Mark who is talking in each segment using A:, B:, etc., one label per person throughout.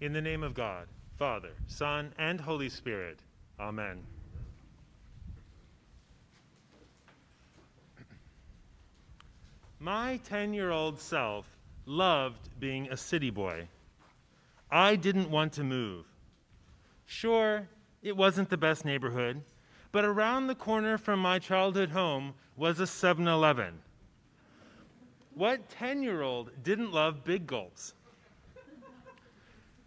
A: In the name of God, Father, Son, and Holy Spirit. Amen. My 10 year old self loved being a city boy. I didn't want to move. Sure, it wasn't the best neighborhood, but around the corner from my childhood home was a 7 Eleven. What 10 year old didn't love big gulps?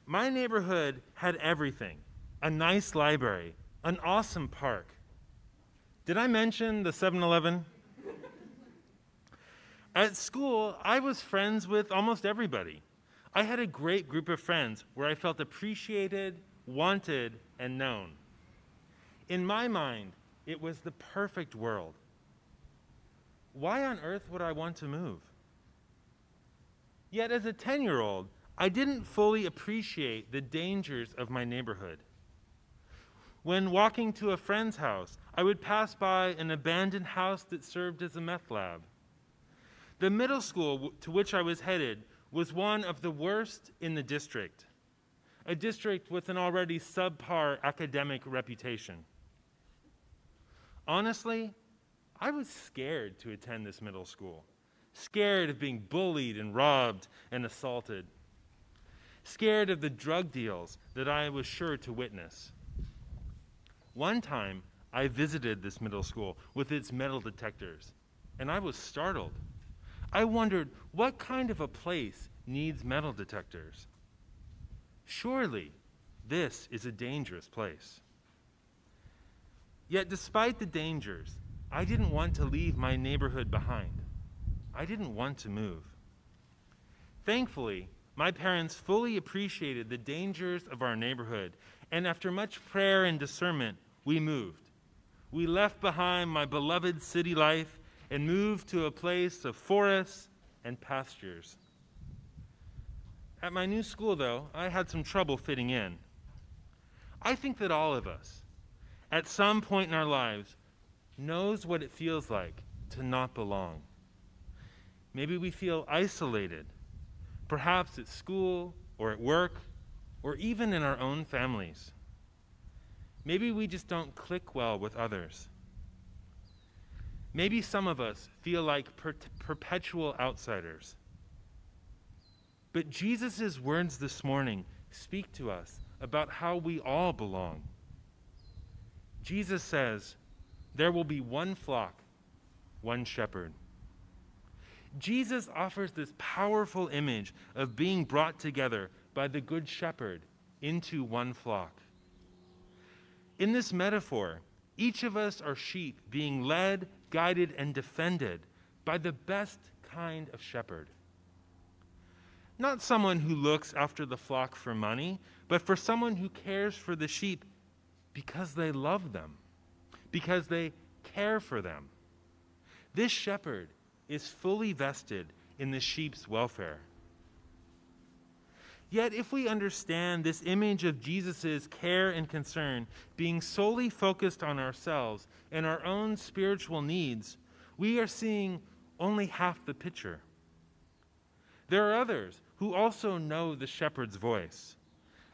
A: My neighborhood had everything a nice library, an awesome park. Did I mention the 7 Eleven? At school, I was friends with almost everybody. I had a great group of friends where I felt appreciated, wanted, and known. In my mind, it was the perfect world. Why on earth would I want to move? Yet, as a 10 year old, I didn't fully appreciate the dangers of my neighborhood. When walking to a friend's house, I would pass by an abandoned house that served as a meth lab. The middle school to which I was headed was one of the worst in the district, a district with an already subpar academic reputation. Honestly, I was scared to attend this middle school, scared of being bullied and robbed and assaulted scared of the drug deals that I was sure to witness. One time, I visited this middle school with its metal detectors, and I was startled. I wondered what kind of a place needs metal detectors? Surely, this is a dangerous place. Yet, despite the dangers, I didn't want to leave my neighborhood behind. I didn't want to move. Thankfully, my parents fully appreciated the dangers of our neighborhood, and after much prayer and discernment, we moved. We left behind my beloved city life and moved to a place of forests and pastures. At my new school, though, I had some trouble fitting in. I think that all of us, at some point in our lives, knows what it feels like to not belong. Maybe we feel isolated perhaps at school or at work or even in our own families. Maybe we just don't click well with others. Maybe some of us feel like per- perpetual outsiders. But Jesus' words this morning speak to us about how we all belong. Jesus says, There will be one flock, one shepherd. Jesus offers this powerful image of being brought together by the Good Shepherd into one flock. In this metaphor, each of us are sheep being led, guided, and defended by the best kind of shepherd. Not someone who looks after the flock for money, but for someone who cares for the sheep because they love them, because they care for them. This shepherd is fully vested in the sheep's welfare. Yet, if we understand this image of Jesus' care and concern being solely focused on ourselves and our own spiritual needs, we are seeing only half the picture. There are others who also know the shepherd's voice,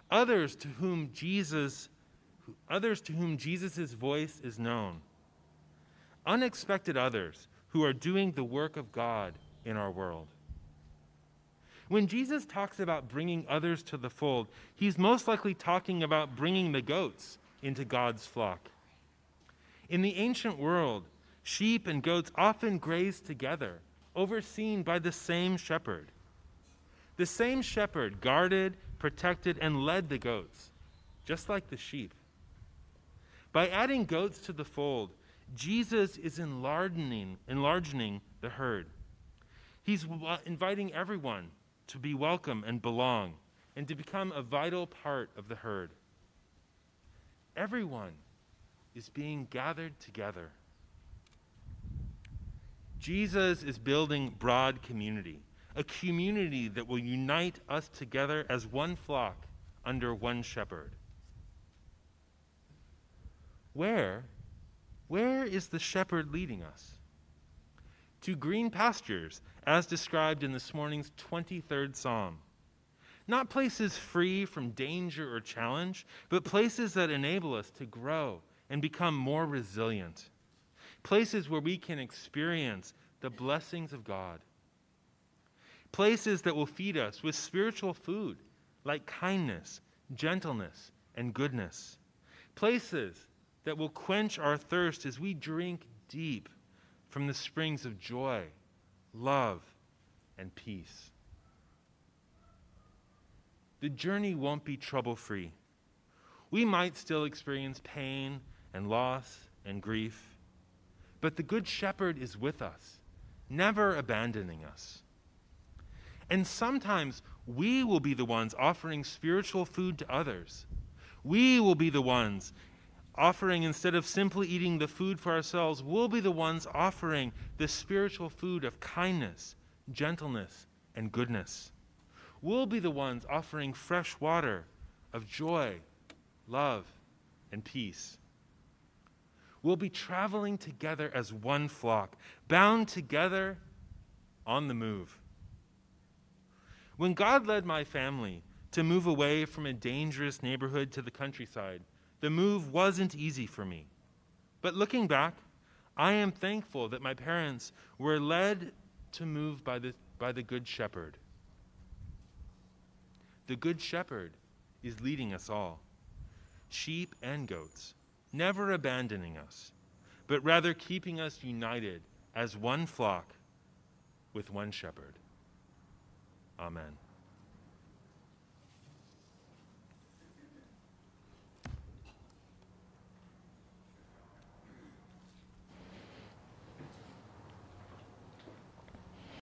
A: others to whom Jesus others to whom Jesus' voice is known. Unexpected others who are doing the work of God in our world. When Jesus talks about bringing others to the fold, he's most likely talking about bringing the goats into God's flock. In the ancient world, sheep and goats often grazed together, overseen by the same shepherd. The same shepherd guarded, protected, and led the goats, just like the sheep. By adding goats to the fold, Jesus is enlarging, enlarging the herd. He's uh, inviting everyone to be welcome and belong and to become a vital part of the herd. Everyone is being gathered together. Jesus is building broad community, a community that will unite us together as one flock under one shepherd. Where where is the shepherd leading us? To green pastures, as described in this morning's 23rd Psalm. Not places free from danger or challenge, but places that enable us to grow and become more resilient. Places where we can experience the blessings of God. Places that will feed us with spiritual food like kindness, gentleness, and goodness. Places that will quench our thirst as we drink deep from the springs of joy, love, and peace. The journey won't be trouble free. We might still experience pain and loss and grief, but the Good Shepherd is with us, never abandoning us. And sometimes we will be the ones offering spiritual food to others. We will be the ones offering, instead of simply eating the food for ourselves, we'll be the ones offering the spiritual food of kindness, gentleness, and goodness. We'll be the ones offering fresh water of joy, love, and peace. We'll be traveling together as one flock, bound together on the move. When God led my family to move away from a dangerous neighborhood to the countryside, the move wasn't easy for me. But looking back, I am thankful that my parents were led to move by the, by the Good Shepherd. The Good Shepherd is leading us all, sheep and goats, never abandoning us, but rather keeping us united as one flock with one shepherd. Amen.